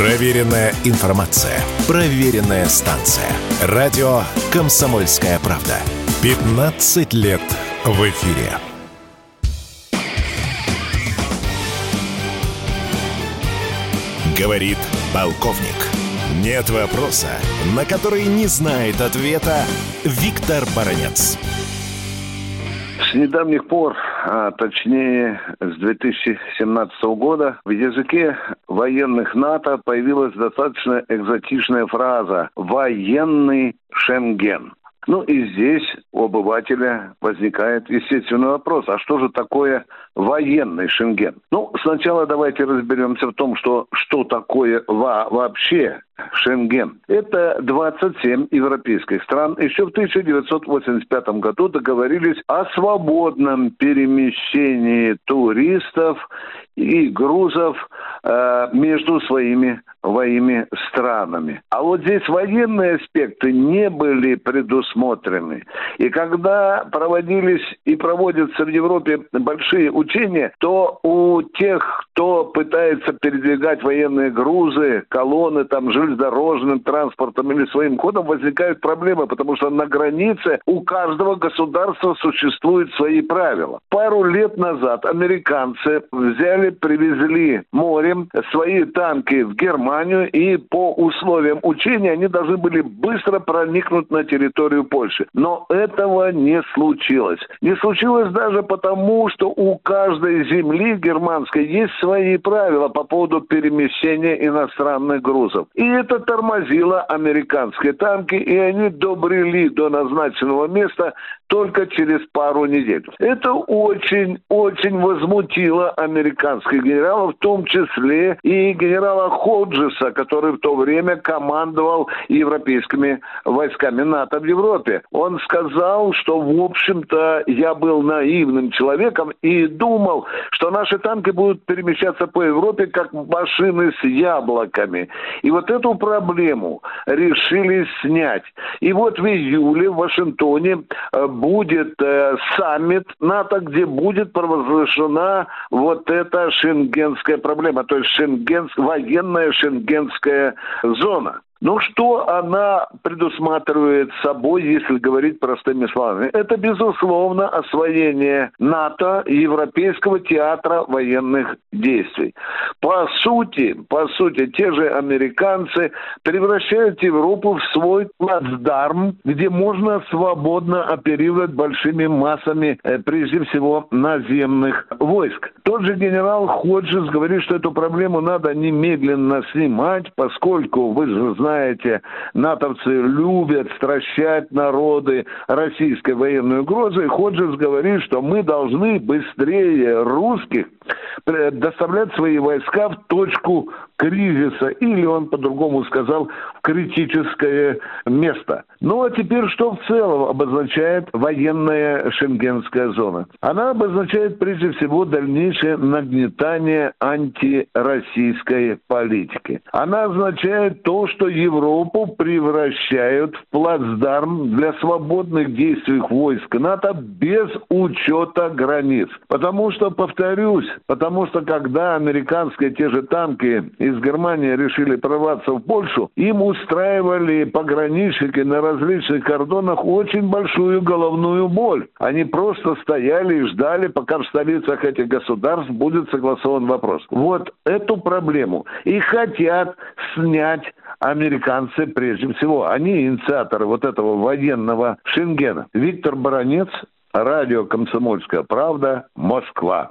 Проверенная информация. Проверенная станция. Радио «Комсомольская правда». 15 лет в эфире. Говорит полковник. Нет вопроса, на который не знает ответа Виктор Баранец. С недавних пор, а точнее с 2017 года, в языке военных НАТО появилась достаточно экзотичная фраза «военный Шенген». Ну и здесь у обывателя возникает естественный вопрос, а что же такое военный Шенген? Ну, сначала давайте разберемся в том, что, что такое во вообще Шенген. Это 27 европейских стран еще в 1985 году договорились о свободном перемещении туристов и грузов э, между своими воими странами. А вот здесь военные аспекты не были предусмотрены. И когда проводились и проводятся в Европе большие учения, то у тех, кто пытается передвигать военные грузы, колонны, там, железнодорожным транспортом или своим ходом, возникают проблемы, потому что на границе у каждого государства существуют свои правила. Пару лет назад американцы взяли, привезли морем свои танки в Германию, Германию, и по условиям учения они должны были быстро проникнуть на территорию Польши. Но этого не случилось. Не случилось даже потому, что у каждой земли германской есть свои правила по поводу перемещения иностранных грузов. И это тормозило американские танки, и они добрели до назначенного места только через пару недель. Это очень-очень возмутило американских генералов, в том числе и генерала Ходжеса, который в то время командовал европейскими войсками НАТО в Европе. Он сказал, что, в общем-то, я был наивным человеком и думал, что наши танки будут перемещаться по Европе как машины с яблоками. И вот эту проблему решили снять. И вот в июле в Вашингтоне э, будет э, саммит НАТО, где будет провозглашена вот эта шенгенская проблема, то есть шенгенс, военная шенгенская зона. Ну, что она предусматривает собой, если говорить простыми словами? Это, безусловно, освоение НАТО Европейского театра военных действий. По сути, по сути, те же американцы превращают Европу в свой плацдарм, где можно свободно оперировать большими массами, э, прежде всего, наземных войск. Тот же генерал Ходжес говорит, что эту проблему надо немедленно снимать, поскольку, вы же знаете, знаете, натовцы любят стращать народы российской военной угрозой. Ходжес говорит, что мы должны быстрее русских доставлять свои войска в точку кризиса, или он по-другому сказал, в критическое место. Ну а теперь что в целом обозначает военная шенгенская зона? Она обозначает прежде всего дальнейшее нагнетание антироссийской политики. Она означает то, что Европу превращают в плацдарм для свободных действий войск НАТО без учета границ. Потому что, повторюсь, потому что когда американские те же танки из Германии решили прорваться в Польшу, им устраивали пограничники на различных кордонах очень большую головную боль. Они просто стояли и ждали, пока в столицах этих государств будет согласован вопрос. Вот эту проблему и хотят снять американцы прежде всего. Они инициаторы вот этого военного Шенгена. Виктор Баранец, радио «Комсомольская правда», Москва.